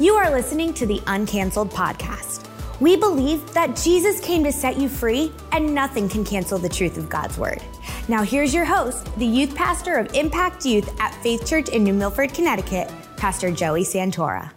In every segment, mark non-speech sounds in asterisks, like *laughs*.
You are listening to the Uncanceled podcast. We believe that Jesus came to set you free, and nothing can cancel the truth of God's word. Now, here's your host, the youth pastor of Impact Youth at Faith Church in New Milford, Connecticut, Pastor Joey Santora.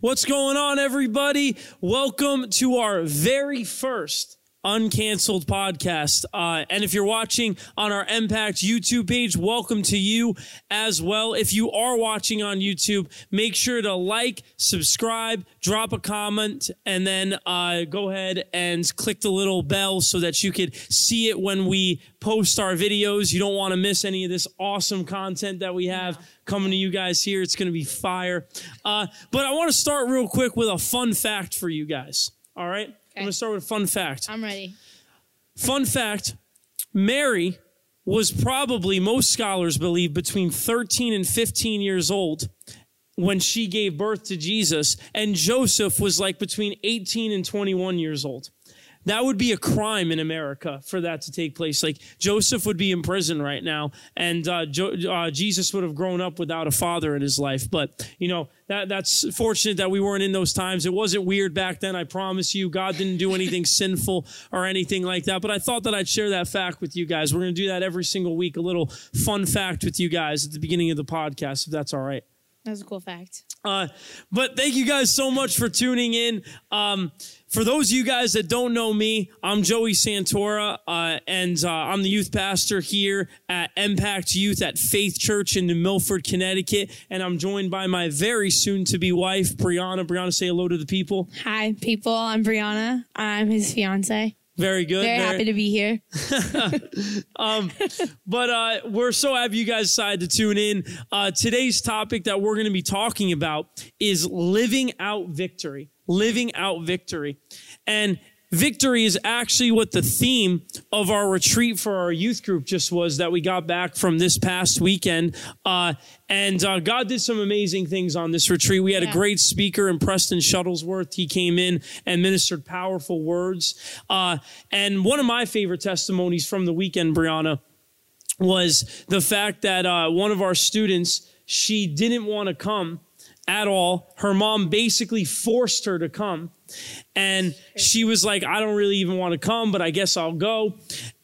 What's going on, everybody? Welcome to our very first uncanceled podcast. Uh, and if you're watching on our Impact YouTube page, welcome to you as well. If you are watching on YouTube, make sure to like, subscribe, drop a comment, and then uh, go ahead and click the little bell so that you could see it when we post our videos. You don't want to miss any of this awesome content that we have. Coming to you guys here. It's going to be fire. Uh, but I want to start real quick with a fun fact for you guys. All right? I'm going to start with a fun fact. I'm ready. Fun fact Mary was probably, most scholars believe, between 13 and 15 years old when she gave birth to Jesus, and Joseph was like between 18 and 21 years old. That would be a crime in America for that to take place. Like Joseph would be in prison right now, and uh, jo- uh, Jesus would have grown up without a father in his life. But you know that that's fortunate that we weren't in those times. It wasn't weird back then. I promise you, God didn't do anything *laughs* sinful or anything like that. But I thought that I'd share that fact with you guys. We're going to do that every single week. A little fun fact with you guys at the beginning of the podcast, if that's all right. That's a cool fact. Uh, but thank you guys so much for tuning in. Um, for those of you guys that don't know me, I'm Joey Santora, uh, and uh, I'm the youth pastor here at Impact Youth at Faith Church in New Milford, Connecticut. And I'm joined by my very soon to be wife, Brianna. Brianna, say hello to the people. Hi, people. I'm Brianna. I'm his fiance. Very good. Very, very happy to be here. *laughs* um, but uh, we're so happy you guys decided to tune in. Uh, today's topic that we're going to be talking about is living out victory living out victory. And victory is actually what the theme of our retreat for our youth group just was that we got back from this past weekend. Uh, and uh, God did some amazing things on this retreat. We had yeah. a great speaker in Preston Shuttlesworth. He came in and ministered powerful words. Uh, and one of my favorite testimonies from the weekend, Brianna, was the fact that uh, one of our students, she didn't want to come at all. Her mom basically forced her to come. And she was like, I don't really even want to come, but I guess I'll go.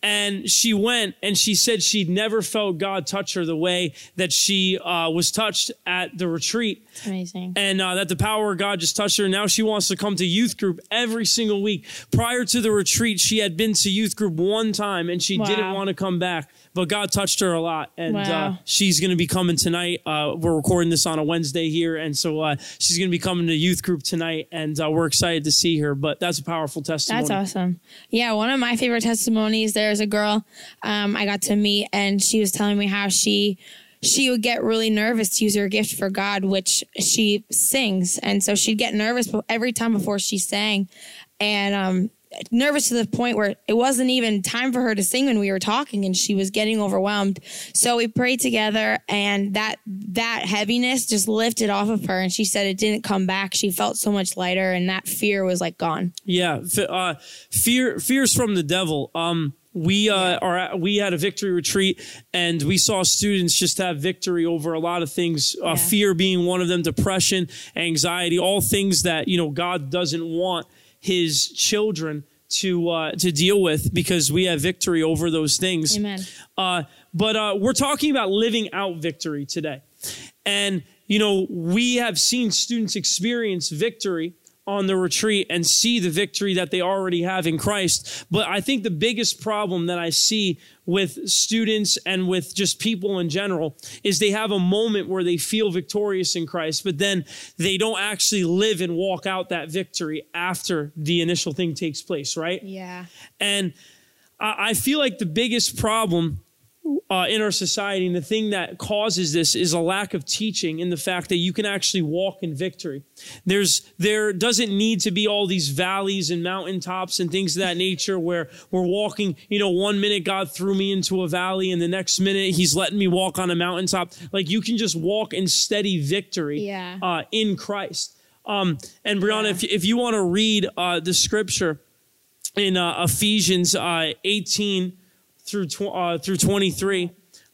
And she went and she said she'd never felt God touch her the way that she uh, was touched at the retreat. It's amazing. And uh, that the power of God just touched her. Now she wants to come to youth group every single week. Prior to the retreat, she had been to youth group one time and she wow. didn't want to come back but God touched her a lot, and uh, wow. uh, she's going to be coming tonight. Uh, we're recording this on a Wednesday here, and so uh, she's going to be coming to youth group tonight, and uh, we're excited to see her. But that's a powerful testimony. That's awesome. Yeah, one of my favorite testimonies. There's a girl um, I got to meet, and she was telling me how she she would get really nervous to use her gift for God, which she sings, and so she'd get nervous every time before she sang, and um, nervous to the point where it wasn't even time for her to sing when we were talking and she was getting overwhelmed. So we prayed together and that that heaviness just lifted off of her and she said it didn't come back. She felt so much lighter and that fear was like gone. Yeah uh, fear fears from the devil. Um we uh, are we had a victory retreat and we saw students just have victory over a lot of things uh, yeah. fear being one of them depression anxiety all things that you know god doesn't want his children to uh, to deal with because we have victory over those things. Amen. Uh, but uh, we're talking about living out victory today, and you know we have seen students experience victory on the retreat and see the victory that they already have in Christ. But I think the biggest problem that I see with students and with just people in general is they have a moment where they feel victorious in Christ, but then they don't actually live and walk out that victory after the initial thing takes place, right? Yeah. And I feel like the biggest problem uh, in our society. And the thing that causes this is a lack of teaching in the fact that you can actually walk in victory. There's, there doesn't need to be all these valleys and mountaintops and things of that nature where we're walking, you know, one minute God threw me into a valley and the next minute he's letting me walk on a mountaintop. Like you can just walk in steady victory yeah. uh, in Christ. Um, and Brianna, yeah. if, if you want to read uh, the scripture in uh, Ephesians uh, 18, through tw- uh, through 23.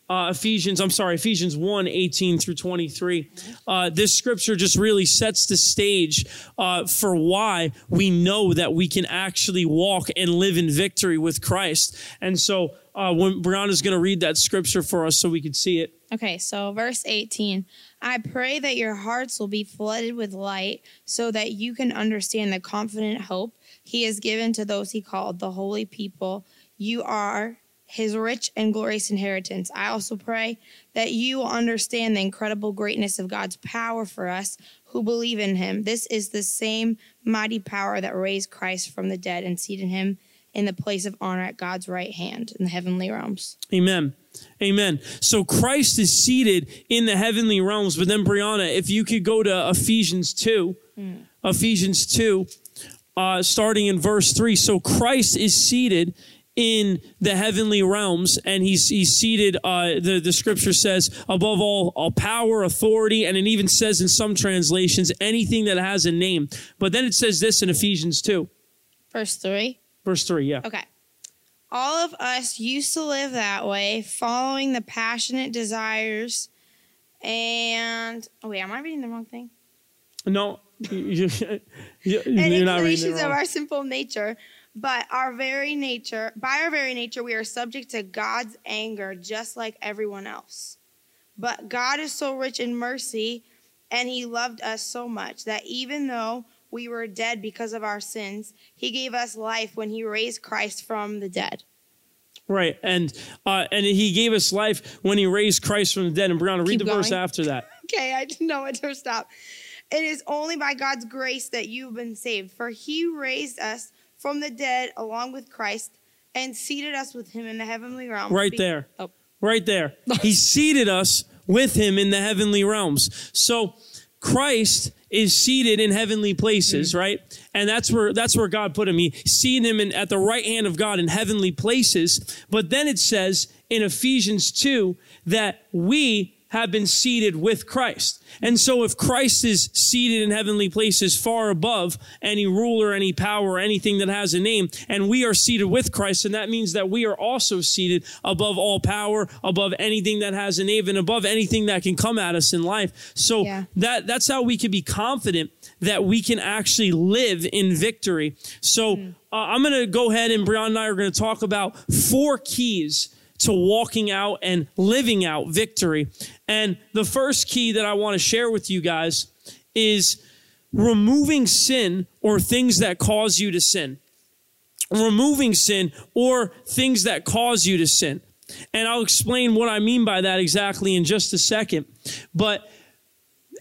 uh, Ephesians, I'm sorry, Ephesians 1 18 through 23. Uh, this scripture just really sets the stage uh, for why we know that we can actually walk and live in victory with Christ. And so, uh, when Brianna's going to read that scripture for us so we can see it. Okay, so verse 18. I pray that your hearts will be flooded with light so that you can understand the confident hope he has given to those he called, the holy people. You are his rich and glorious inheritance. I also pray that you will understand the incredible greatness of God's power for us who believe in him. This is the same mighty power that raised Christ from the dead and seated him in the place of honor at God's right hand in the heavenly realms. Amen. Amen. So Christ is seated in the heavenly realms. But then, Brianna, if you could go to Ephesians 2, mm. Ephesians 2, uh, starting in verse 3. So Christ is seated in the heavenly realms and he's he's seated uh, the the scripture says above all all power authority and it even says in some translations anything that has a name. But then it says this in Ephesians 2 verse 3 verse 3 yeah. Okay. All of us used to live that way following the passionate desires and oh wait am I reading the wrong thing? No *laughs* you, you, and inclinations of our simple nature but our very nature, by our very nature, we are subject to God's anger just like everyone else. But God is so rich in mercy, and He loved us so much that even though we were dead because of our sins, He gave us life when He raised Christ from the dead. Right, and uh, and He gave us life when He raised Christ from the dead. And Brianna, read the going. verse after that. *laughs* okay, I didn't know when to stop. It is only by God's grace that you've been saved, for He raised us from the dead along with Christ and seated us with him in the heavenly realms. Right there. Oh. Right there. he seated us with him in the heavenly realms. So Christ is seated in heavenly places, mm-hmm. right? And that's where that's where God put him. He seated him in, at the right hand of God in heavenly places. But then it says in Ephesians 2 that we have been seated with Christ. And so if Christ is seated in heavenly places far above any ruler, any power, anything that has a name, and we are seated with Christ, and that means that we are also seated above all power, above anything that has a name, and above anything that can come at us in life. So yeah. that, that's how we can be confident that we can actually live in victory. So mm. uh, I'm going to go ahead and Brian and I are going to talk about four keys to walking out and living out victory. And the first key that I want to share with you guys is removing sin or things that cause you to sin. Removing sin or things that cause you to sin. And I'll explain what I mean by that exactly in just a second. But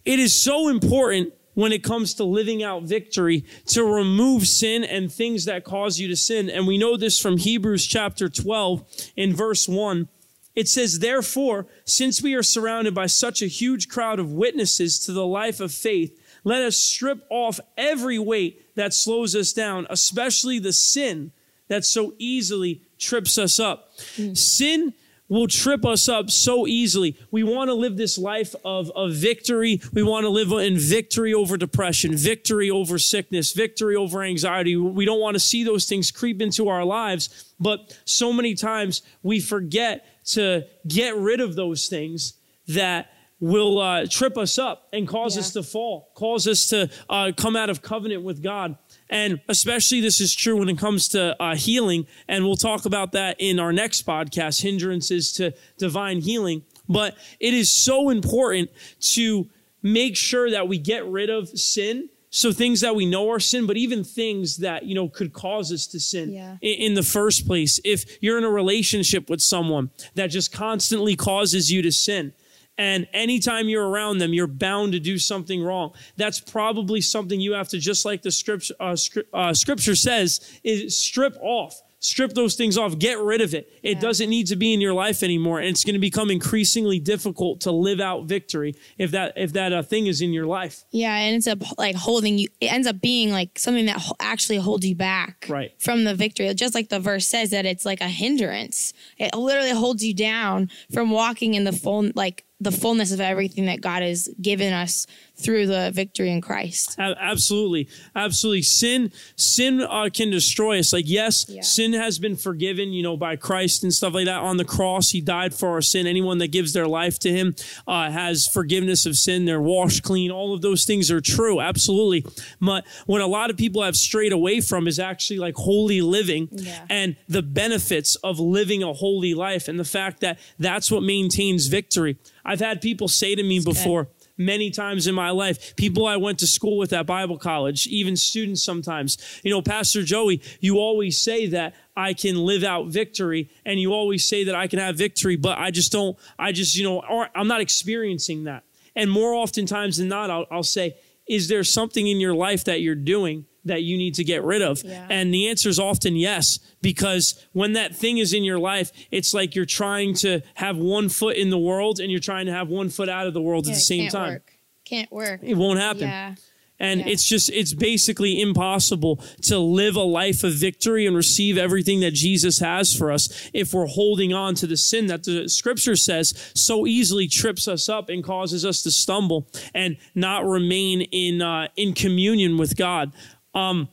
it is so important when it comes to living out victory to remove sin and things that cause you to sin. And we know this from Hebrews chapter 12 in verse 1. It says, Therefore, since we are surrounded by such a huge crowd of witnesses to the life of faith, let us strip off every weight that slows us down, especially the sin that so easily trips us up. Mm. Sin will trip us up so easily. We want to live this life of, of victory. We want to live in victory over depression, victory over sickness, victory over anxiety. We don't want to see those things creep into our lives. But so many times we forget to get rid of those things that will uh, trip us up and cause yeah. us to fall, cause us to uh, come out of covenant with God. And especially this is true when it comes to uh, healing. And we'll talk about that in our next podcast, hindrances to divine healing. But it is so important to make sure that we get rid of sin. So things that we know are sin, but even things that, you know, could cause us to sin yeah. in, in the first place. If you're in a relationship with someone that just constantly causes you to sin, and anytime you're around them, you're bound to do something wrong. That's probably something you have to, just like the scripture, uh, uh, scripture says, is strip off. Strip those things off. Get rid of it. It yeah. doesn't need to be in your life anymore, and it's going to become increasingly difficult to live out victory if that if that uh, thing is in your life. Yeah, and it's up like holding you. It ends up being like something that actually holds you back right. from the victory. Just like the verse says that it's like a hindrance. It literally holds you down from walking in the full like the fullness of everything that God has given us through the victory in Christ. Absolutely, absolutely. Sin, sin uh, can destroy us. Like yes, Yeah. sin has been forgiven, you know, by Christ and stuff like that. On the cross, He died for our sin. Anyone that gives their life to Him uh, has forgiveness of sin. They're washed clean. All of those things are true. Absolutely. But what a lot of people have strayed away from is actually like holy living Yeah. and the benefits of living a holy life and the fact that that's what maintains victory. I've had people say to me before many times in my life, people I went to school with at Bible college, even students sometimes, you know, Pastor Joey, you always say that I can live out victory and you always say that I can have victory, but I just don't, I just, you know, I'm not experiencing that. And more oftentimes than not, I'll, I'll say, is there something in your life that you're doing that you need to get rid of? Yeah. And the answer is often yes, because when that thing is in your life, it's like you're trying to have one foot in the world and you're trying to have one foot out of the world at the same can't time. Work. Can't work. It won't happen. Yeah. And Yeah. it's just, it's basically impossible to live a life of victory and receive everything that Jesus has for us if we're holding on to the sin that the scripture says so easily trips us up and causes us to stumble and not remain in, uh, in communion with God. Um,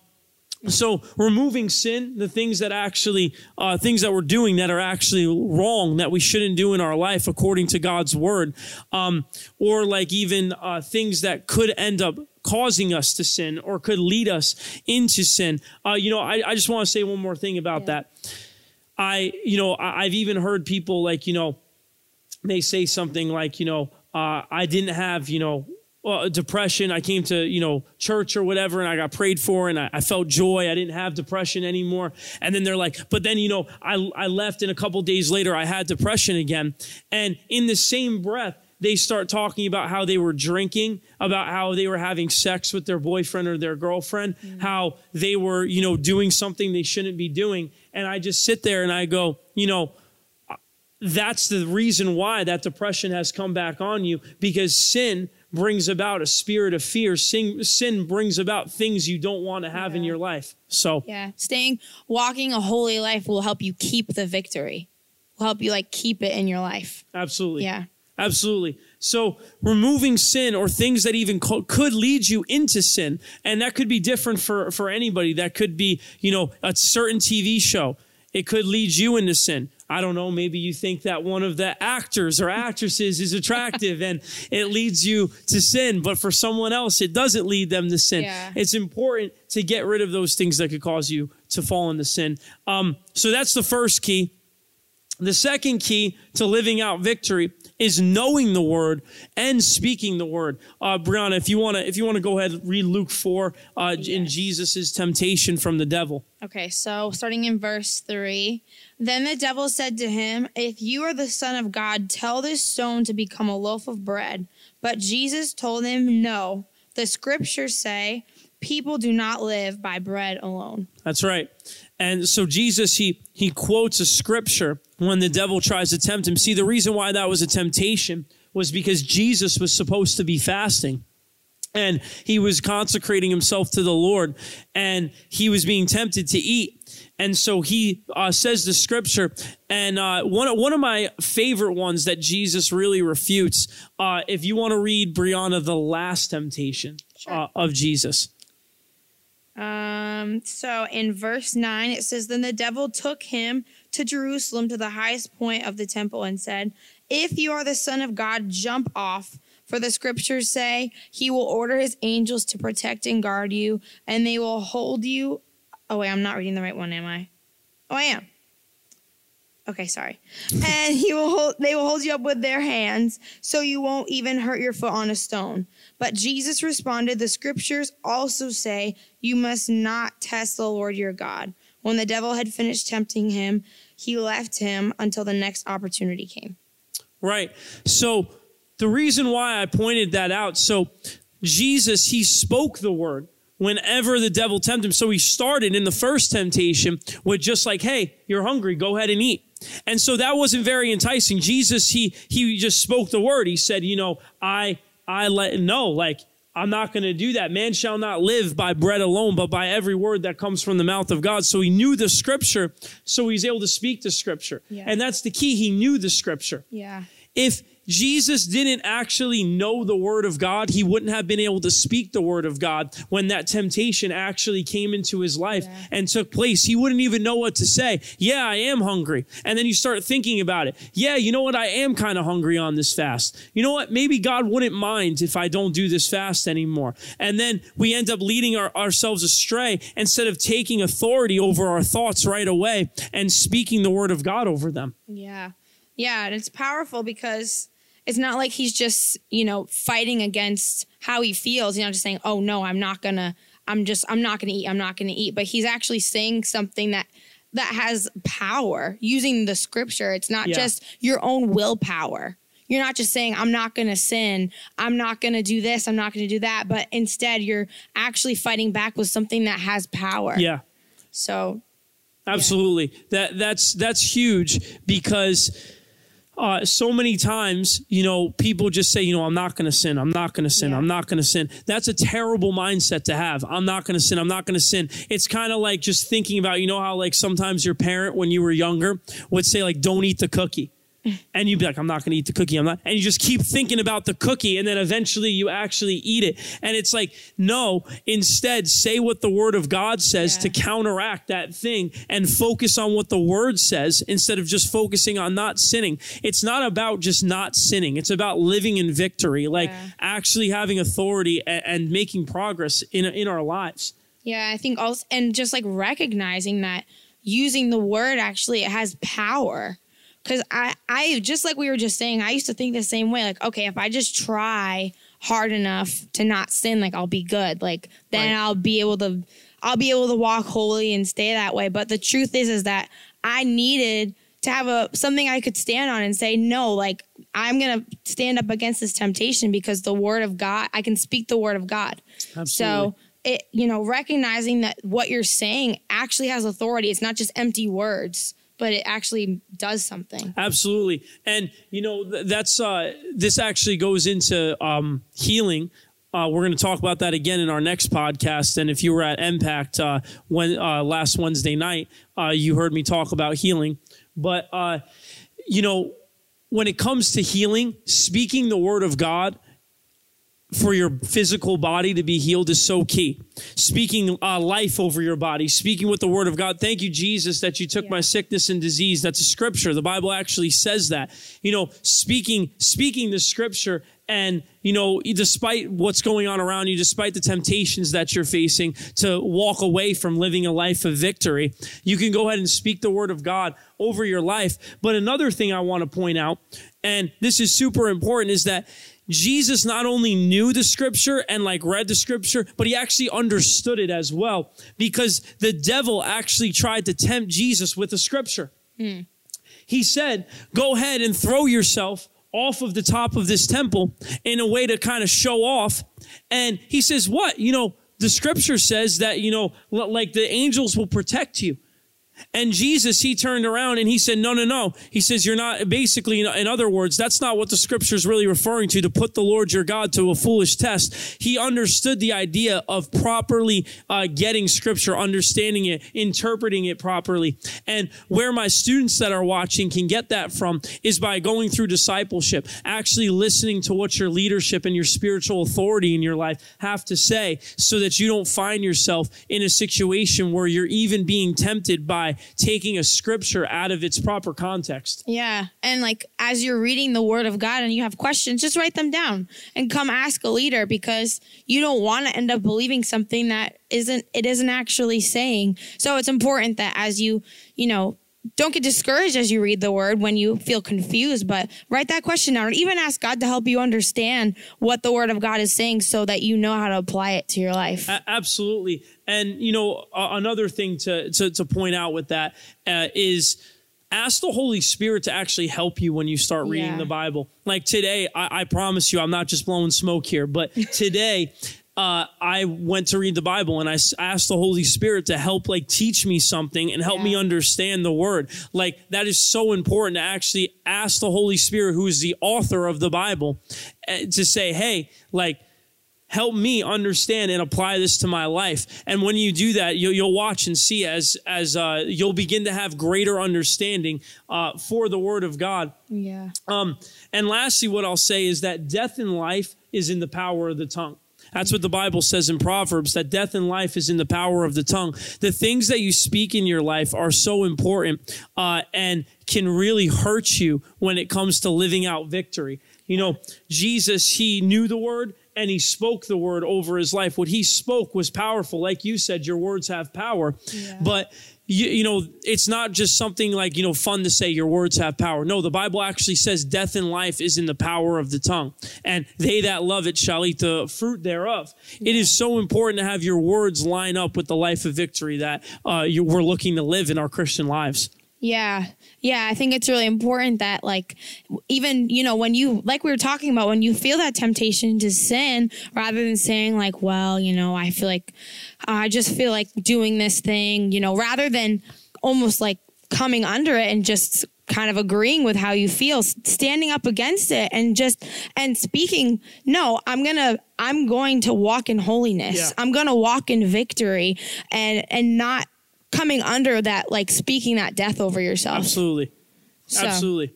so removing sin, the things that actually, uh, things that we're doing that are actually wrong that we shouldn't do in our life according to God's word, um, or like even uh, things that could end up causing us to sin or could lead us into sin. Uh, you know, I, I just want to say one more thing about that. I, you know, I, I've even heard people like, you know, they say something like, you know, uh, I didn't have, you know, uh, depression. I came to, you know, church or whatever and I got prayed for and I, I felt joy. I didn't have depression anymore. And then they're like, but then, you know, I, I left and a couple days later I had depression again. And in the same breath, they start talking about how they were drinking, about how they were having sex with their boyfriend or their girlfriend, how they were, you know, doing something they shouldn't be doing. And I just sit there and I go, you know, that's the reason why that depression has come back on you because sin brings about a spirit of fear. Sin, sin brings about things you don't want to have in your life. So, Yeah. Staying, walking a holy life will help you keep the victory. Will help you like keep it in your life. absolutely. Yeah. Absolutely. So removing sin or things that even co- could lead you into sin, and that could be different for, for anybody. That could be, you know, a certain TV show. It could lead you into sin. I don't know. Maybe you think that one of the actors or actresses is attractive and it leads you to sin, but for someone else, it doesn't lead them to sin. Yeah. It's important to get rid of those things that could cause you to fall into sin. Um, so that's the first key. The second key to living out victory is knowing the word and speaking the word. Uh, Brianna, if you want to, if you want to go ahead read Luke four uh, in Jesus's temptation from the devil. Okay, so starting in verse 3. Then the devil said to him, If you are the Son of God, tell this stone to become a loaf of bread. But Jesus told him, No. The scriptures say, People do not live by bread alone. That's right. And so Jesus, he he quotes a scripture when the devil tries to tempt him. See, the reason why that was a temptation was because Jesus was supposed to be fasting. And he was consecrating himself to the Lord and he was being tempted to eat. And so he uh, says the scripture. And uh, one, of- one of my favorite ones that Jesus really refutes, uh, if you want to read, Brianna, the last temptation uh, of Jesus. Um, so in verse 9, it says, Then the devil took him to Jerusalem to the highest point of the temple and said, If you are the Son of God, jump off. For the scriptures say, He will order His angels to protect and guard you, and they will hold you. Oh, wait, I'm not reading the right one, am I? Oh, I am. Okay, sorry. And he will hold, they will hold you up with their hands, so you won't even hurt your foot on a stone. But Jesus responded, The scriptures also say, You must not test the Lord your God. When the devil had finished tempting him, he left him until the next opportunity came. Right. So the reason why I pointed that out, so Jesus, he spoke the word whenever the devil tempted him. So he started in the first temptation with just like, hey, you're hungry, go ahead and eat. And so that wasn't very enticing. Jesus, he he just spoke the word. He said, you know, I I let no, like I'm not going to do that. Man shall not live by bread alone, but by every word that comes from the mouth of God. So he knew the scripture, so he's able to speak the scripture. Yeah. And that's the key. He knew the scripture Yeah. if Jesus didn't actually know the word of God, he wouldn't have been able to speak the word of God when that temptation actually came into his life yeah. and took place. He wouldn't even know what to say. Yeah, I am hungry. And then you start thinking about it. Yeah, you know what? I am kind of hungry on this fast. You know what? Maybe God wouldn't mind if I don't do this fast anymore. And then we end up leading our, ourselves astray instead of taking authority over our thoughts right away and speaking the word of God over them. Yeah. Yeah. And it's powerful because it's not like he's just, you know, fighting against how he feels, you know, just saying, oh no, I'm not gonna, I'm just, I'm not gonna eat, I'm not gonna eat. But he's actually saying something that that has power using the scripture. It's not yeah. just your own willpower. You're not just saying, I'm not going to sin. I'm not going to do this. I'm not going to do that. But instead, you're actually fighting back with something that has power. Yeah. So. Absolutely. Yeah. That that's that's huge because uh, so many times, you know, people just say, you know, I'm not going to sin. I'm not going to sin. Yeah. I'm not going to sin. That's a terrible mindset to have. I'm not going to sin. I'm not going to sin. It's kind of like just thinking about, you know, how like sometimes your parent, when you were younger, would say, like, don't eat the cookie and you'd be like, I'm not going to eat the cookie. I'm not. And you just keep thinking about the cookie. And then eventually you actually eat it. And it's like, no, instead say what the word of God says yeah. to counteract that thing and focus on what the word says instead of just focusing on not sinning. It's not about just not sinning. It's about living in victory, like yeah. actually having authority and, and making progress in, in our lives. Yeah. I think also, and just like recognizing that using the word actually it has power Cause I, I just like we were just saying, I used to think the same way. Like, okay, if I just try hard enough to not sin, like I'll be good. Like then right. I'll be able to, I'll be able to walk holy and stay that way. But the truth is, is that I needed to have a something I could stand on and say, no, like I'm gonna stand up against this temptation because the word of God, I can speak the word of God. Absolutely. So it, you know, recognizing that what you're saying actually has authority. It's not just empty words but it actually does something. Absolutely. And, you know, that's, uh, this actually goes into um, healing. Uh, we're going to talk about that again in our next podcast. And if you were at Impact uh, when uh, last Wednesday night, uh, you heard me talk about healing. But uh, you know, when it comes to healing, speaking the word of God for your physical body to be healed is so key. Speaking uh, life over your body, speaking with the word of God. Thank you, Jesus, that you took yeah. my sickness and disease. That's a scripture. The Bible actually says that. You know, speaking, speaking the scripture and, you know, despite what's going on around you, despite the temptations that you're facing to walk away from living a life of victory, you can go ahead and speak the word of God over your life. But another thing I want to point out, and this is super important, is that Jesus not only knew the scripture and like read the scripture, but he actually understood it as well because the devil actually tried to tempt Jesus with the scripture. Hmm. He said, go ahead and throw yourself off of the top of this temple in a way to kind of show off. And he says, what? You know, the scripture says that, you know, like the angels will protect you. And Jesus, he turned around and he said, no, no, no. He says, you're not, basically, in other words, that's not what the scripture is really referring to, to put the Lord your God to a foolish test. He understood the idea of properly uh, getting scripture, understanding it, interpreting it properly. And where my students that are watching can get that from is by going through discipleship, actually listening to what your leadership and your spiritual authority in your life have to say so that you don't find yourself in a situation where you're even being tempted by by taking a scripture out of its proper context. Yeah. And like as you're reading the word of God and you have questions, just write them down and come ask a leader because you don't want to end up believing something that isn't it isn't actually saying. So it's important that as you, you know, don't get discouraged as you read the word when you feel confused, but write that question down or even ask God to help you understand what the word of God is saying so that you know how to apply it to your life. Absolutely. And, you know, uh, another thing to, to, to, point out with that uh, is ask the Holy Spirit to actually help you when you start reading yeah. the Bible. Like today, I, I promise you, I'm not just blowing smoke here, but *laughs* today, uh, I went to read the Bible and I asked the Holy Spirit to help like teach me something and help yeah. me understand the word. Like that is so important to actually ask the Holy Spirit, who is the author of the Bible, eh, to say, Hey, like, help me understand and apply this to my life. And when you do that, you'll, you'll watch and see as as uh, you'll begin to have greater understanding uh, for the Word of God. Yeah. Um, and lastly, what I'll say is that death and life is in the power of the tongue. That's what the Bible says in Proverbs that death and life is in the power of the tongue. The things that you speak in your life are so important uh, and can really hurt you when it comes to living out victory. You know, Jesus, he knew the word and he spoke the word over his life. What he spoke was powerful. Like you said, your words have power. Yeah. But you, you know, it's not just something like, you know, fun to say your words have power. No, the Bible actually says death and life is in the power of the tongue. And they that love it shall eat the fruit thereof. It is so important to have your words line up with the life of victory that uh, you, we're looking to live in our Christian lives. Yeah. Yeah. I think it's really important that, like, even, you know, when you, like we were talking about, when you feel that temptation to sin, rather than saying, like, well, you know, I feel like, uh, I just feel like doing this thing, you know, rather than almost like coming under it and just kind of agreeing with how you feel standing up against it and just and speaking no i'm gonna i'm going to walk in holiness Yeah. i'm gonna walk in victory and and not coming under that like speaking that death over yourself Absolutely. So- Absolutely.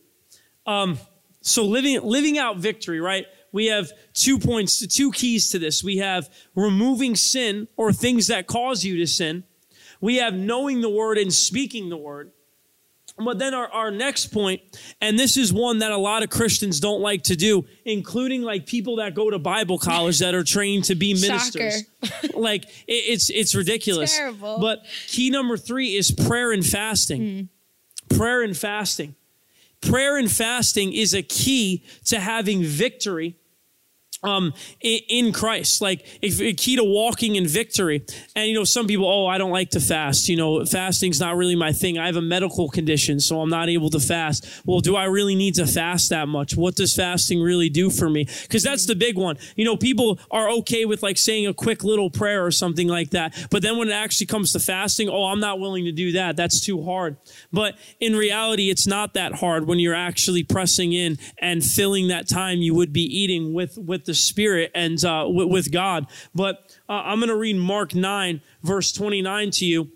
Um, so living living out victory, right? We have two points, two keys to this. We have removing sin or things that cause you to sin. We have knowing the word and speaking the word. But then our, our next point, and this is one that a lot of Christians don't like to do, including like people that go to Bible college that are trained to be ministers. *laughs* like it, it's it's ridiculous. Terrible. But key number three is prayer and fasting. Hmm. Prayer and fasting. Prayer and fasting is a key to having victory um, in, Christ, like a key to walking in victory. And you know, some people, oh, I don't like to fast. You know, fasting's not really my thing. I have a medical condition, so I'm not able to fast. Well, do I really need to fast that much? What does fasting really do for me? Because that's the big one. You know, people are okay with like saying a quick little prayer or something like that, but then when it actually comes to fasting, oh, I'm not willing to do that. That's too hard. But in reality, it's not that hard when you're actually pressing in and filling that time you would be eating with with the Spirit and uh, with, with God. But uh, I'm going to read Mark nine verse 29 to you.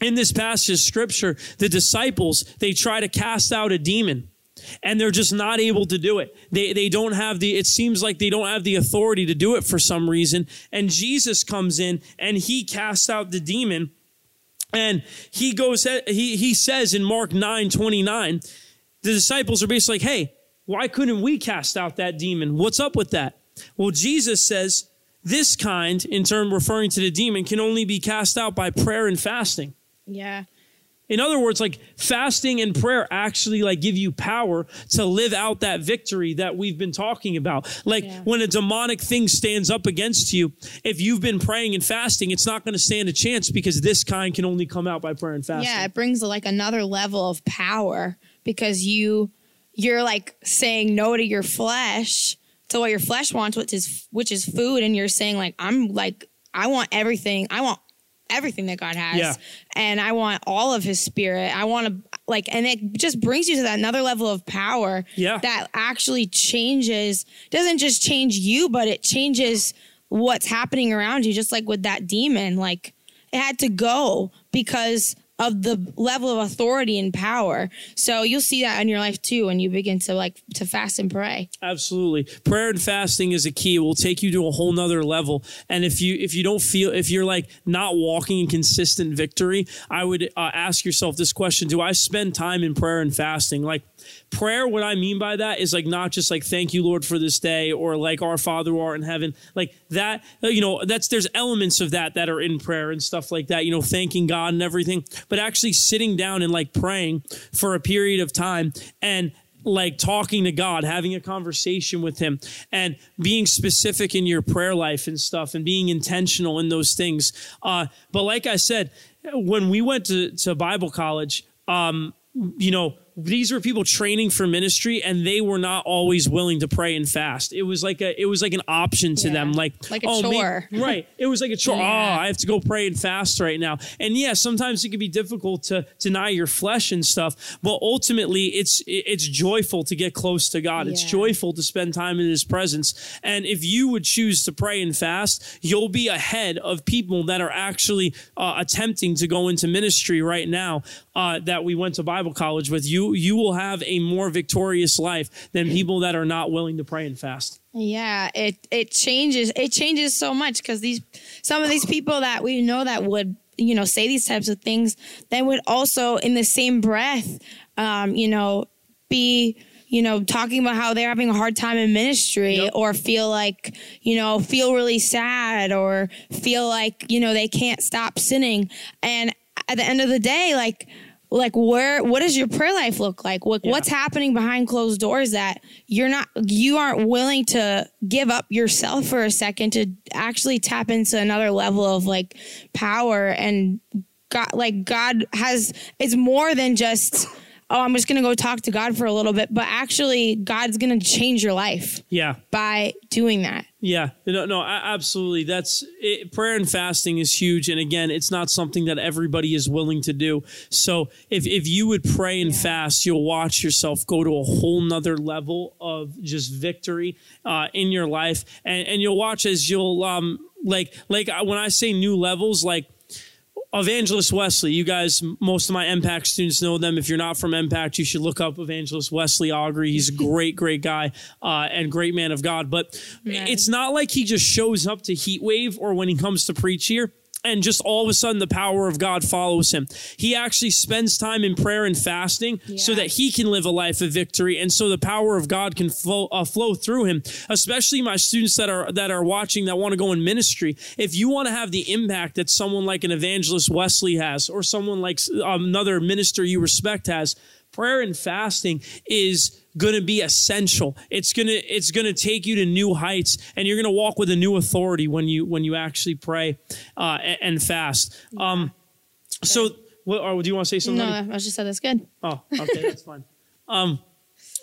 In this passage of scripture, the disciples they try to cast out a demon and they're just not able to do it. They, they don't have the, it seems like they don't have the authority to do it for some reason. And Jesus comes in and he casts out the demon. And he goes, he, he says in Mark 9 29, the disciples are basically like, hey, why couldn't we cast out that demon? What's up with that? Well, Jesus says this kind, in turn referring to the demon, can only be cast out by prayer and fasting. yeah In other words, like fasting and prayer actually like give you power to live out that victory that we've been talking about. Like Yeah. when a demonic thing stands up against you, if you've been praying and fasting, it's not going to stand a chance because this kind can only come out by prayer and fasting. yeah it brings like another level of power because you you're like saying no to your flesh to what your flesh wants which is which is food and you're saying like i'm like i want everything i want everything that god has Yeah. and i want all of his spirit i want to like and it just brings you to that another level of power Yeah. that actually changes doesn't just change you but it changes what's happening around you just like with that demon like it had to go because of the level of authority and power so you'll see that in your life too when you begin to like to fast and pray Absolutely. Prayer and fasting is a key. It will take you to a whole nother level. And if you, if you don't feel, if you're like not walking in consistent victory, I would uh, ask yourself this question. Do I spend time in prayer and fasting? Like prayer, what I mean by that is like not just like, thank you, Lord, for this day or like our Father who art in heaven. Like that, uh, you know, that's, there's elements of that that are in prayer and stuff like that, you know, thanking God and everything, but actually sitting down and like praying for a period of time and like talking to God, having a conversation with Him, and being specific in your prayer life and stuff, and being intentional in those things. Uh, but like I said, when we went to, to Bible college, um, you know, these were people training for ministry and they were not always willing to pray and fast. It was like a it was like an option to Yeah. them like Like a oh, chore. *laughs* right. It was like a chore. Yeah. Oh, I have to go pray and fast right now. And yeah, sometimes it can be difficult to deny your flesh and stuff, but ultimately it's it's joyful to get close to God. It's joyful to spend time in his presence. And if you would choose to pray and fast, you'll be ahead of people that are actually uh, attempting to go into ministry right now uh, that we went to Bible college with. You you will have a more victorious life than people that are not willing to pray and fast. Yeah, it it changes. It changes so much because these some of these people that we know that would you know say these types of things, they would also in the same breath, um, you know, be you know talking about how they're having a hard time in ministry Yep. or feel like you know feel really sad or feel like you know they can't stop sinning and at the end of the day like like where what does your prayer life look like what, Yeah. what's happening behind closed doors that you're not you aren't willing to give up yourself for a second to actually tap into another level of like power and god like god has it's more than just oh i'm just gonna go talk to god for a little bit but actually god's gonna change your life Yeah. by doing that Yeah, no, no, absolutely. That's it, prayer and fasting is huge, and again, it's not something that everybody is willing to do. So, if if you would pray and fast, you'll watch yourself go to a whole nother level of just victory uh, in your life, and and you'll watch as you'll um like like uh, when I say new levels, like Evangelist Wesley, you guys, most of my Impact students know them. If you're not from Impact, you should look up Evangelist Wesley Augury. He's a *laughs* great, great guy uh, and great man of God. But it's not like he just shows up to Heat Wave or when he comes to preach here and just all of a sudden the power of God follows him. He actually spends time in prayer and fasting so that he can live a life of victory and so the power of God can flow uh, flow through him. Especially my students that are that are watching that want to go in ministry. If you want to have the impact that someone like an evangelist Wesley has or someone like another minister you respect has, prayer and fasting is going to be essential. It's going to it's going to take you to new heights and you're going to walk with a new authority when you when you actually pray uh, and, and fast. Um so what or do you want to say something? no i just said that's good Oh, okay, that's fine. *laughs* Um,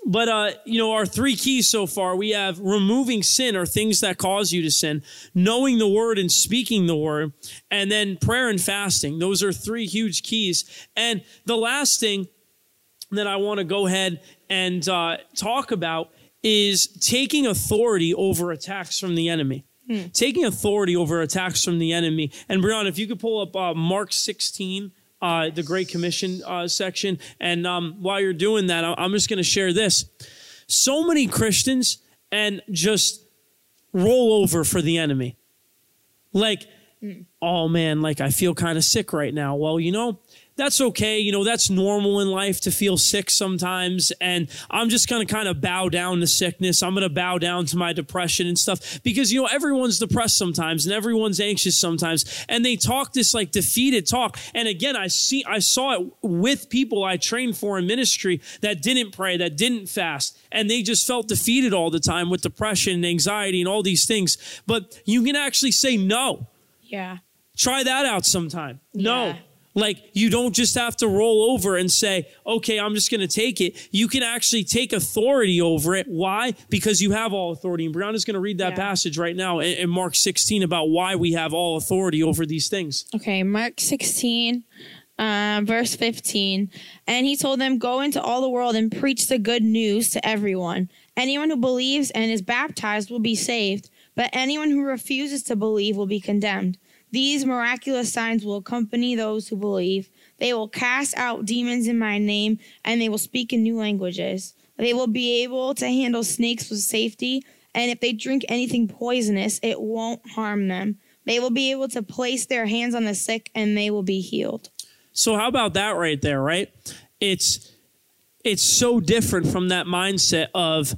but uh, you know, our three keys so far we have removing sin or things that cause you to sin, knowing the word and speaking the word, and then prayer and fasting. Those are three huge keys. And the last thing that I want to go ahead and uh, talk about is taking authority over attacks from the enemy. Taking authority over attacks from the enemy. And Brianna, if you could pull up uh, Mark 16, uh, the Great Commission uh, section. And um, while you're doing that, I'm just going to share this. So many Christians and just roll over for the enemy. Like, oh man, like I feel kind of sick right now. Well, you know, that's okay. You know, that's normal in life to feel sick sometimes. And I'm just going to kind of bow down to sickness. I'm going to bow down to my depression and stuff because, you know, everyone's depressed sometimes and everyone's anxious sometimes. And they talk this like defeated talk. And again, I see, I saw it with people I trained for in ministry that didn't pray, that didn't fast. And they just felt defeated all the time with depression and anxiety and all these things. But you can actually say no. yeah Try that out sometime. No. Yeah. Like you don't just have to roll over and say, okay, I'm just going to take it. You can actually take authority over it. Why? Because you have all authority. And Brianna's going to read that Yeah. passage right now in, in Mark 16 about why we have all authority over these things. Okay, Mark 16, uh, verse 15. And he told them, Go into all the world and preach the good news to everyone. Anyone who believes and is baptized will be saved, but anyone who refuses to believe will be condemned. These miraculous signs will accompany those who believe. They will cast out demons in my name, and they will speak in new languages. They will be able to handle snakes with safety, and if they drink anything poisonous, it won't harm them. They will be able to place their hands on the sick, and they will be healed. So how about that right there, right? It's it's so different from that mindset of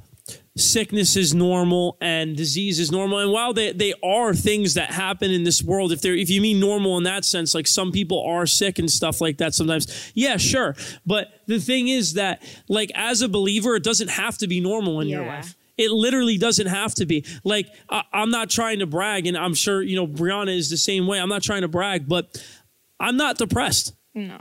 sickness is normal and disease is normal. And while they, they are things that happen in this world, if they're if you mean normal in that sense, like some people are sick and stuff like that sometimes, yeah, sure. But the thing is that like as a believer, it doesn't have to be normal in your life. It literally doesn't have to be. Like, I, I'm not trying to brag, and I'm sure, you know, Brianna is the same way. I'm not trying to brag, but I'm not depressed. No.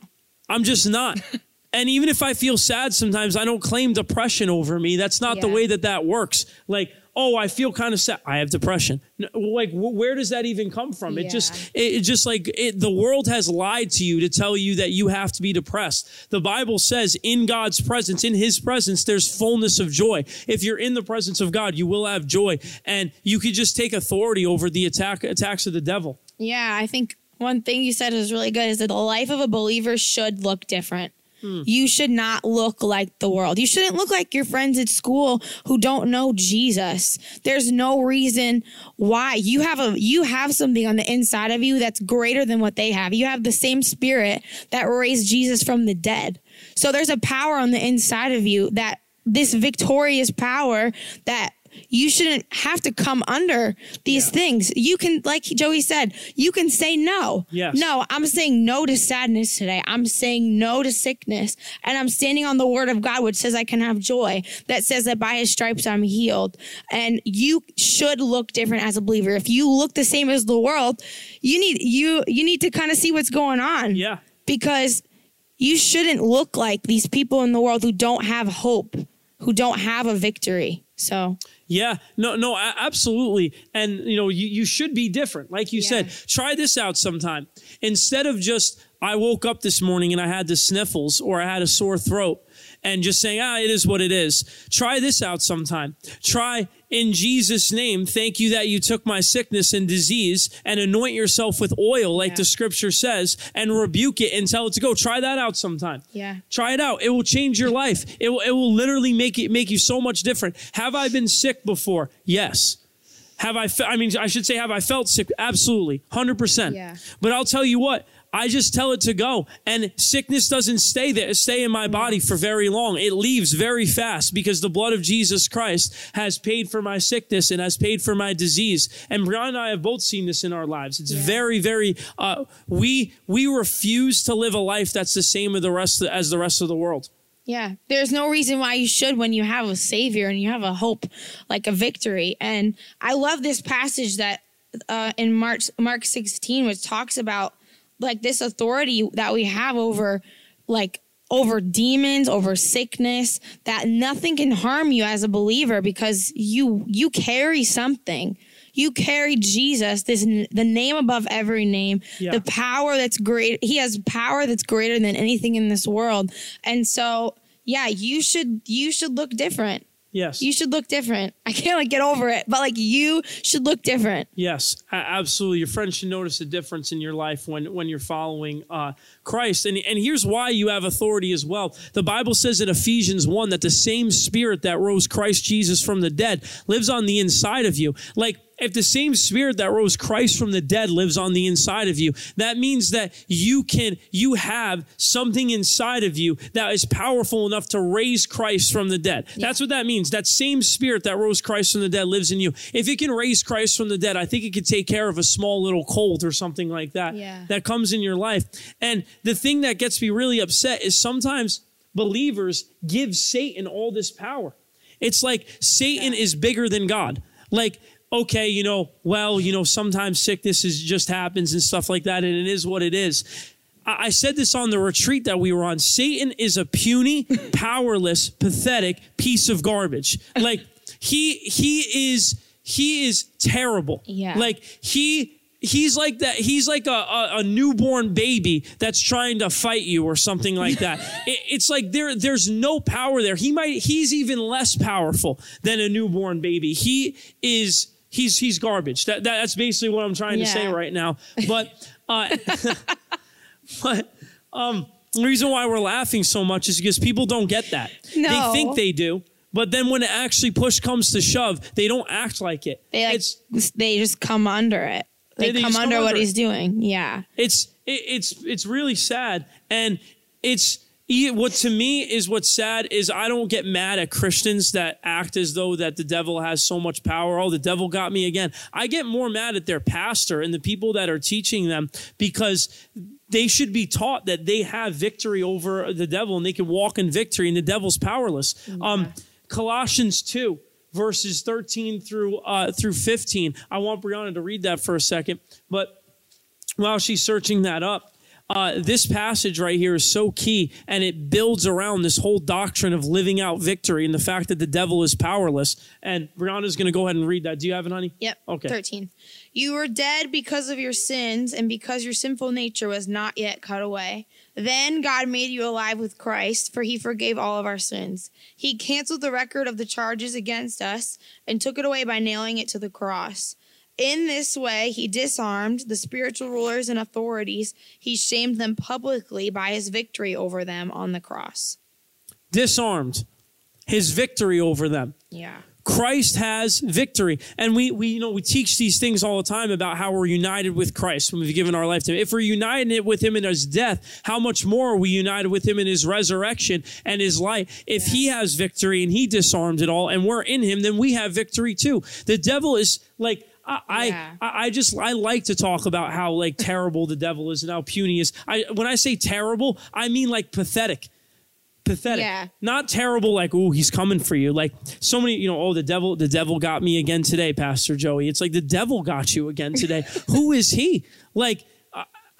I'm just not. *laughs* And even if I feel sad sometimes, I don't claim depression over me. That's not the way that that works. Like, oh, I feel kind of sad. I have depression. Like, wh- where does that even come from? It Yeah. just, it, it just like it, the world has lied to you to tell you that you have to be depressed. The Bible says in God's presence, in his presence, there's fullness of joy. If you're in the presence of God, you will have joy and you could just take authority over the attack, attacks of the devil. Yeah, I think one thing you said is really good is that the life of a believer should look different. Hmm. You should not look like the world. You shouldn't look like your friends at school who don't know Jesus. There's no reason why you have a you have something on the inside of you that's greater than what they have. You have the same spirit that raised Jesus from the dead. So there's a power on the inside of you that this victorious power that you shouldn't have to come under these things. You can, like Joey said, you can say no. Yes. No, I'm saying no to sadness today. I'm saying no to sickness. And I'm standing on the word of God, which says I can have joy, that says that by his stripes I'm healed. And you should look different as a believer. If you look the same as the world, you need you you need to kind of see what's going on. Yeah. Because you shouldn't look like these people in the world who don't have hope, who don't have a victory. So Yeah, no, no, absolutely. And you know, you, you should be different. Like you Yeah. said, try this out sometime. Instead of just, I woke up this morning and I had the sniffles or I had a sore throat and just saying, ah, it is what it is. Try this out sometime. Try in Jesus' name, thank you that you took my sickness and disease and anoint yourself with oil, like Yeah. the scripture says, and rebuke it and tell it to go. Try that out sometime. Yeah. Try it out. It will change your life. It will, it will literally make it make you so much different. Have I been sick before? Yes. Have I? Fe- I mean, I should say, have I felt sick? Absolutely, hundred percent. Yeah. But I'll tell you what. I just tell it to go, and sickness doesn't stay there, stay in my body for very long. It leaves very fast because the blood of Jesus Christ has paid for my sickness and has paid for my disease. And Brian and I have both seen this in our lives. It's very, very. Uh, we we refuse to live a life that's the same as the rest as the rest of the world. Yeah, there's no reason why you should when you have a savior and you have a hope, like a victory. And I love this passage that uh, in Mark Mark 16, which talks about like this authority that we have over, like over demons, over sickness, that nothing can harm you as a believer because you you carry something. You carry Jesus, this the name above every name, Yeah. the power that's great. He has power that's greater than anything in this world. And so, yeah, you should you should look different. Yes. You should look different. *laughs* I can't like get over it, but like you should look different. Yes, absolutely. Your friends should notice a difference in your life when, when you're following uh, Christ. And, and here's why you have authority as well. The Bible says in Ephesians 1 that the same spirit that rose Christ Jesus from the dead lives on the inside of you. Like, if the same spirit that rose Christ from the dead lives on the inside of you, that means that you can, you have something inside of you that is powerful enough to raise Christ from the dead. That's what that means. That same spirit that rose Christ from the dead lives in you. If it can raise Christ from the dead, I think it could take care of a small little cold or something like that Yeah. that comes in your life. And the thing that gets me really upset is sometimes believers give Satan all this power. It's like Satan is bigger than God. Like, okay, you know, well, you know, sometimes sickness is just happens and stuff like that, and it is what it is. I I said this on the retreat that we were on. Satan is a puny, *laughs* powerless, pathetic piece of garbage. Like he he is he is terrible. Yeah. Like he he's like that he's like a, a, a newborn baby that's trying to fight you or something like *laughs* that it, it's like there there's no power there he might he's even less powerful than a newborn baby he is he's he's garbage that, that that's basically what i'm trying to say right now *laughs* but uh *laughs* but um the reason why we're laughing so much is because people don't get that No. they think they do but then when it actually push comes to shove they don't act like it They like it's they just come under it. They, They- come just come under what under he's doing. Yeah. it's it, it's it's really sad and it's what to me is what's sad is I don't get mad at Christians that act as though that the devil has so much power. Oh, the devil got me again. I get more mad at their pastor and the people that are teaching them because they should be taught that they have victory over the devil and they can walk in victory and the devil's powerless. Um, Colossians 2 verses 13 through uh, through 15. I want Brianna to read that for a second, but while she's searching that up, uh, this passage right here is so key and it builds around this whole doctrine of living out victory and the fact that the devil is powerless. And Brianna's going to go ahead and read that. Do you have it, honey? Yep. Okay. 13. You were dead because of your sins and because your sinful nature was not yet cut away. Then God made you alive with Christ, for he forgave all of our sins. He canceled the record of the charges against us and took it away by nailing it to the cross. In this way, he disarmed the spiritual rulers and authorities. He shamed them publicly by his victory over them on the cross. Disarmed. His victory over them. Yeah. Christ has victory. And we, we, you know, we teach these things all the time about how we're united with Christ when we've given our life to him. If we're united with him in his death, how much more are we united with him in his resurrection and his life? If yeah. he has victory and he disarmed it all and we're in him, then we have victory too. The devil is like, I, yeah. I, I just I like to talk about how like terrible the devil is and how puny is. I when I say terrible, I mean like pathetic pathetic. Yeah. Not terrible like, oh, he's coming for you. Like so many, you know, oh, the devil, the devil got me again today, Pastor Joey. It's like the devil got you again today. *laughs* Who is he? Like,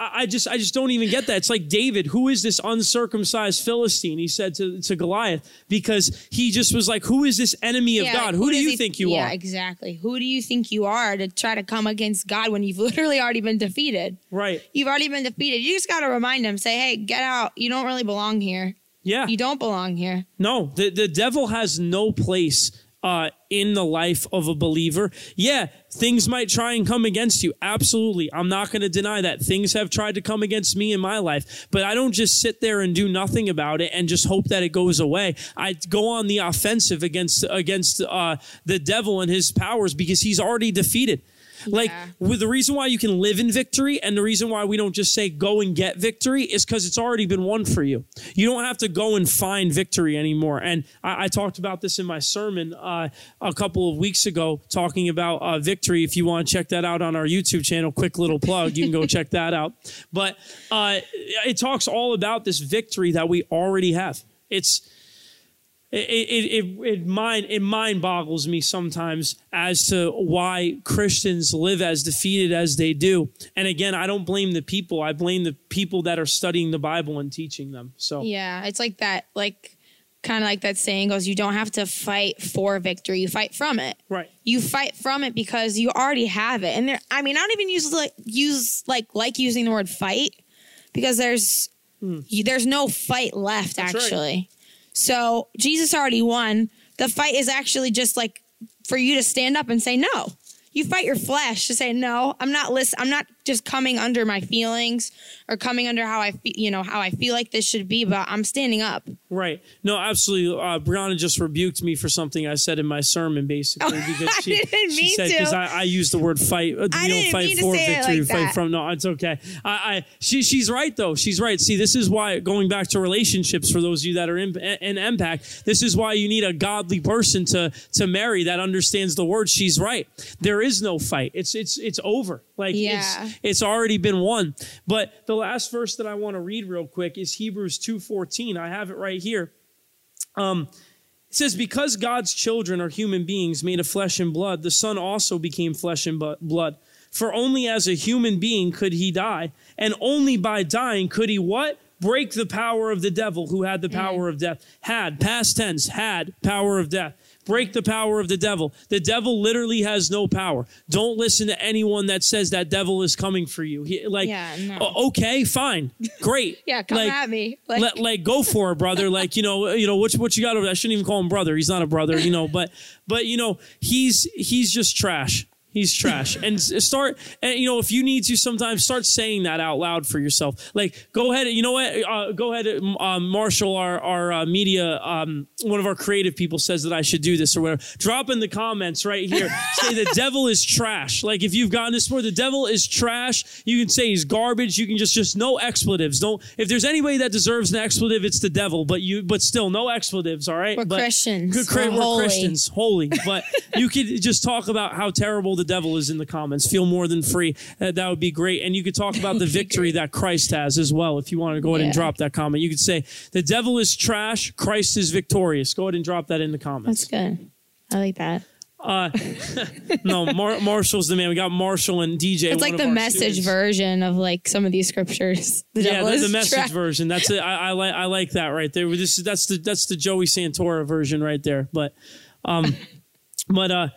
I, just I just don't even get that. It's like David, who is this uncircumcised Philistine? He said to, to Goliath, because he just was like, Who is this enemy of yeah, God? Who, who do you he, think you yeah, are? Yeah, exactly. Who do you think you are to try to come against God when you've *laughs* literally already been defeated? Right. You've already been defeated. You just gotta remind him, say, Hey, get out. You don't really belong here. Yeah. You don't belong here. No, the, the devil has no place uh, in the life of a believer. Yeah, things might try and come against you. Absolutely. I'm not going to deny that. Things have tried to come against me in my life, but I don't just sit there and do nothing about it and just hope that it goes away. I go on the offensive against, against uh, the devil and his powers because he's already defeated. Like with the reason why you can live in victory and the reason why we don't just say go and get victory is because it's already been won for you. You don't have to go and find victory anymore. And I, I talked about this in my sermon uh, a couple of weeks ago, talking about uh, victory. If you want to check that out on our YouTube channel, quick little plug, you can go check that out. But uh, it talks all about this victory that we already have. It's it, it, it, it, mind, it mind boggles me sometimes as to why Christians live as defeated as they do. And again, I don't blame the people. I blame the people that are studying the Bible and teaching them. So yeah, it's like that, like kind of like that saying goes, you don't have to fight for victory. You fight from it. Right. You fight from it because you already have it. And there, I mean, I don't even use like, use like, like using the word fight because there's, hmm. you, there's no fight left That's actually. Right. So Jesus already won. The fight is actually just like for you to stand up and say no. You fight your flesh to say no. I'm not listen. I'm not just coming under my feelings or coming under how I feel, you know, how I feel like this should be, but I'm standing up. Right. No, absolutely. Uh, Brianna just rebuked me for something I said in my sermon, basically, *laughs* because she, she said because I, I used the word fight. Uh, I you know, fight for victory, like fight that. from. No, it's okay. I, I she she's right though. She's right. See, this is why going back to relationships for those of you that are in, in impact. This is why you need a godly person to to marry that understands the word. She's right. There is no fight. It's it's it's over. Like yeah. it's it's already been won. But the last verse that I want to read real quick is Hebrews 2:14. I have it right here. Um it says, Because God's children are human beings made of flesh and blood, the Son also became flesh and blood. For only as a human being could he die, and only by dying could he what? Break the power of the devil who had the power mm. of death. Had, past tense, had power of death break the power of the devil. The devil literally has no power. Don't listen to anyone that says that devil is coming for you. He, like, yeah, no. okay, fine, great. *laughs* yeah, come like, at me. Like, let, like, go for it, brother. *laughs* like, you know, you know what, what you got over. I shouldn't even call him brother. He's not a brother, you know. But, but you know, he's he's just trash. He's trash. and start, and you know, if you need to sometimes start saying that out loud for yourself. Like, go ahead, you know what? Uh, go ahead, uh, Marshall, our, our uh, media, um, one of our creative people says that I should do this or whatever. Drop in the comments right here. *laughs* say the devil is trash. Like, if you've gotten this far, the devil is trash. You can say he's garbage. You can just, just no expletives. Don't, if there's anybody that deserves an expletive, it's the devil, but you, but still no expletives. All right. We're but, Christians. Good, we're, we're holy. Christians, holy. But *laughs* you could just talk about how terrible the devil is in the comments. Feel more than free. Uh, that would be great. And you could talk about the *laughs* victory that Christ has as well. If you want to go ahead Yeah. and drop that comment, you could say, The devil is trash, Christ is victorious. Go ahead and drop that in the comments. That's good. I like that. Uh, *laughs* no, Mar- Marshall's the man. We got Marshall and DJ. It's like the message students. version of like some of these scriptures. *laughs* The Yeah, the, message version. That's it. I, I like I like that right there. This that's the that's the Joey Santora version right there. But um, but uh,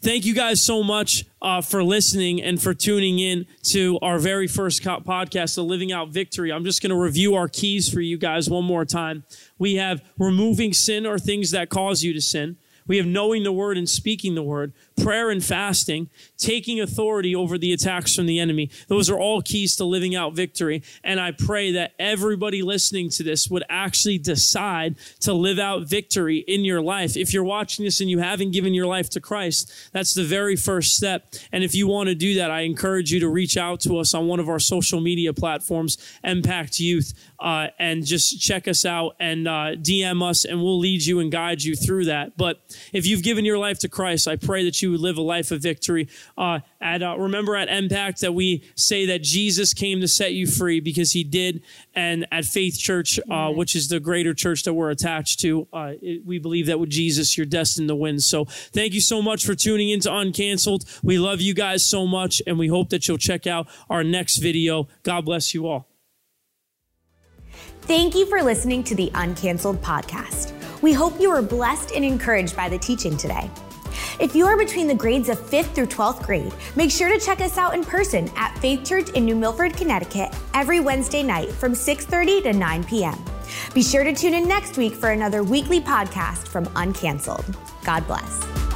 thank you guys so much uh, for listening and for tuning in to our very first co- podcast, The Living Out Victory. I'm just going to review our keys for you guys one more time. We have removing sin or things that cause you to sin. We have knowing the word and speaking the word, prayer and fasting, taking authority over the attacks from the enemy. Those are all keys to living out victory. And I pray that everybody listening to this would actually decide to live out victory in your life. If you're watching this and you haven't given your life to Christ, that's the very first step. And if you want to do that, I encourage you to reach out to us on one of our social media platforms, Impact Youth, uh, and just check us out and uh, DM us, and we'll lead you and guide you through that. But if you've given your life to Christ, I pray that you would live a life of victory. Uh, at uh, remember at Impact that we say that Jesus came to set you free because He did, and at Faith Church, uh, which is the greater church that we're attached to, uh, it, we believe that with Jesus you're destined to win. So thank you so much for tuning into Uncanceled. We love you guys so much, and we hope that you'll check out our next video. God bless you all. Thank you for listening to the Uncanceled podcast. We hope you were blessed and encouraged by the teaching today. If you are between the grades of 5th through 12th grade, make sure to check us out in person at Faith Church in New Milford, Connecticut every Wednesday night from 6:30 to 9 p.m. Be sure to tune in next week for another weekly podcast from Uncanceled. God bless.